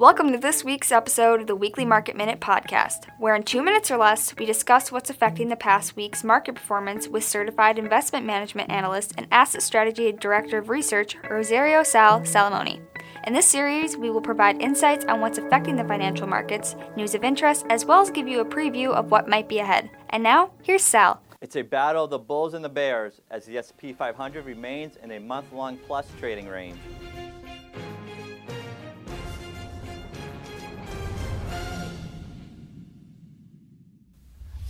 Welcome to this week's episode of the Weekly Market Minute podcast, where in two minutes or less, we discuss what's affecting the past week's market performance with certified investment management analyst and asset strategy director of research, Rosario Sal Salamone. In this series, we will provide insights on what's affecting the financial markets, news of interest, as well as give you a preview of what might be ahead. And now, here's Sal. It's a battle of the bulls and the bears as the S&P 500 remains in a month-long plus trading range.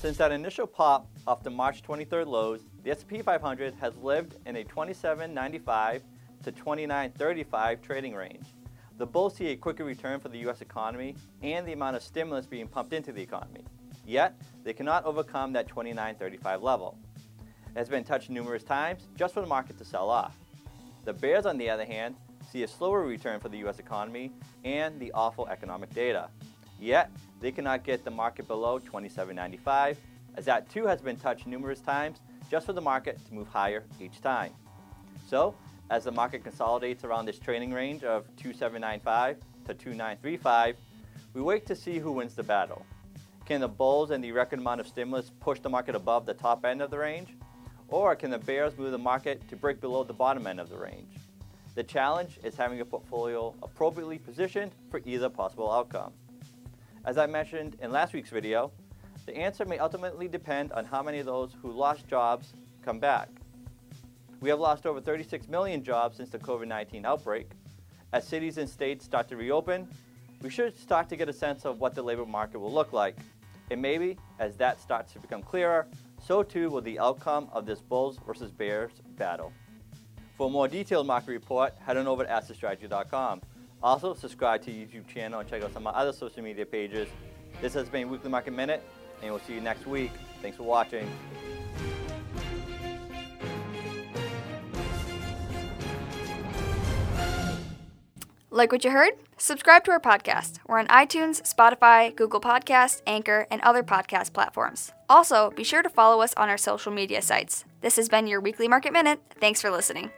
Since that initial pop off the March 23rd lows, the S&P 500 has lived in a 27.95 to 29.35 trading range. The bulls see a quicker return for the U.S. economy and the amount of stimulus being pumped into the economy. Yet, they cannot overcome that 29.35 level. It has been touched numerous times just for the market to sell off. The bears, on the other hand, see a slower return for the U.S. economy and the awful economic data. Yet, they cannot get the market below 27.95, as that too has been touched numerous times just for the market to move higher each time. So, as the market consolidates around this trading range of 2795 to 2935, we wait to see who wins the battle. Can the bulls and the record amount of stimulus push the market above the top end of the range? Or can the bears move the market to break below the bottom end of the range? The challenge is having a portfolio appropriately positioned for either possible outcome. As I mentioned in last week's video, the answer may ultimately depend on how many of those who lost jobs come back. We have lost over 36 million jobs since the COVID-19 outbreak. As cities and states start to reopen, we should start to get a sense of what the labor market will look like. And maybe, as that starts to become clearer, so too will the outcome of this Bulls versus Bears battle. For a more detailed market report, head on over to assetstrategy.com. Also, subscribe to YouTube channel and check out some of my other social media pages. This has been Weekly Market Minute, and we'll see you next week. Thanks for watching. Like what you heard? Subscribe to our podcast. We're on iTunes, Spotify, Google Podcasts, Anchor, and other podcast platforms. Also, be sure to follow us on our social media sites. This has been your Weekly Market Minute. Thanks for listening.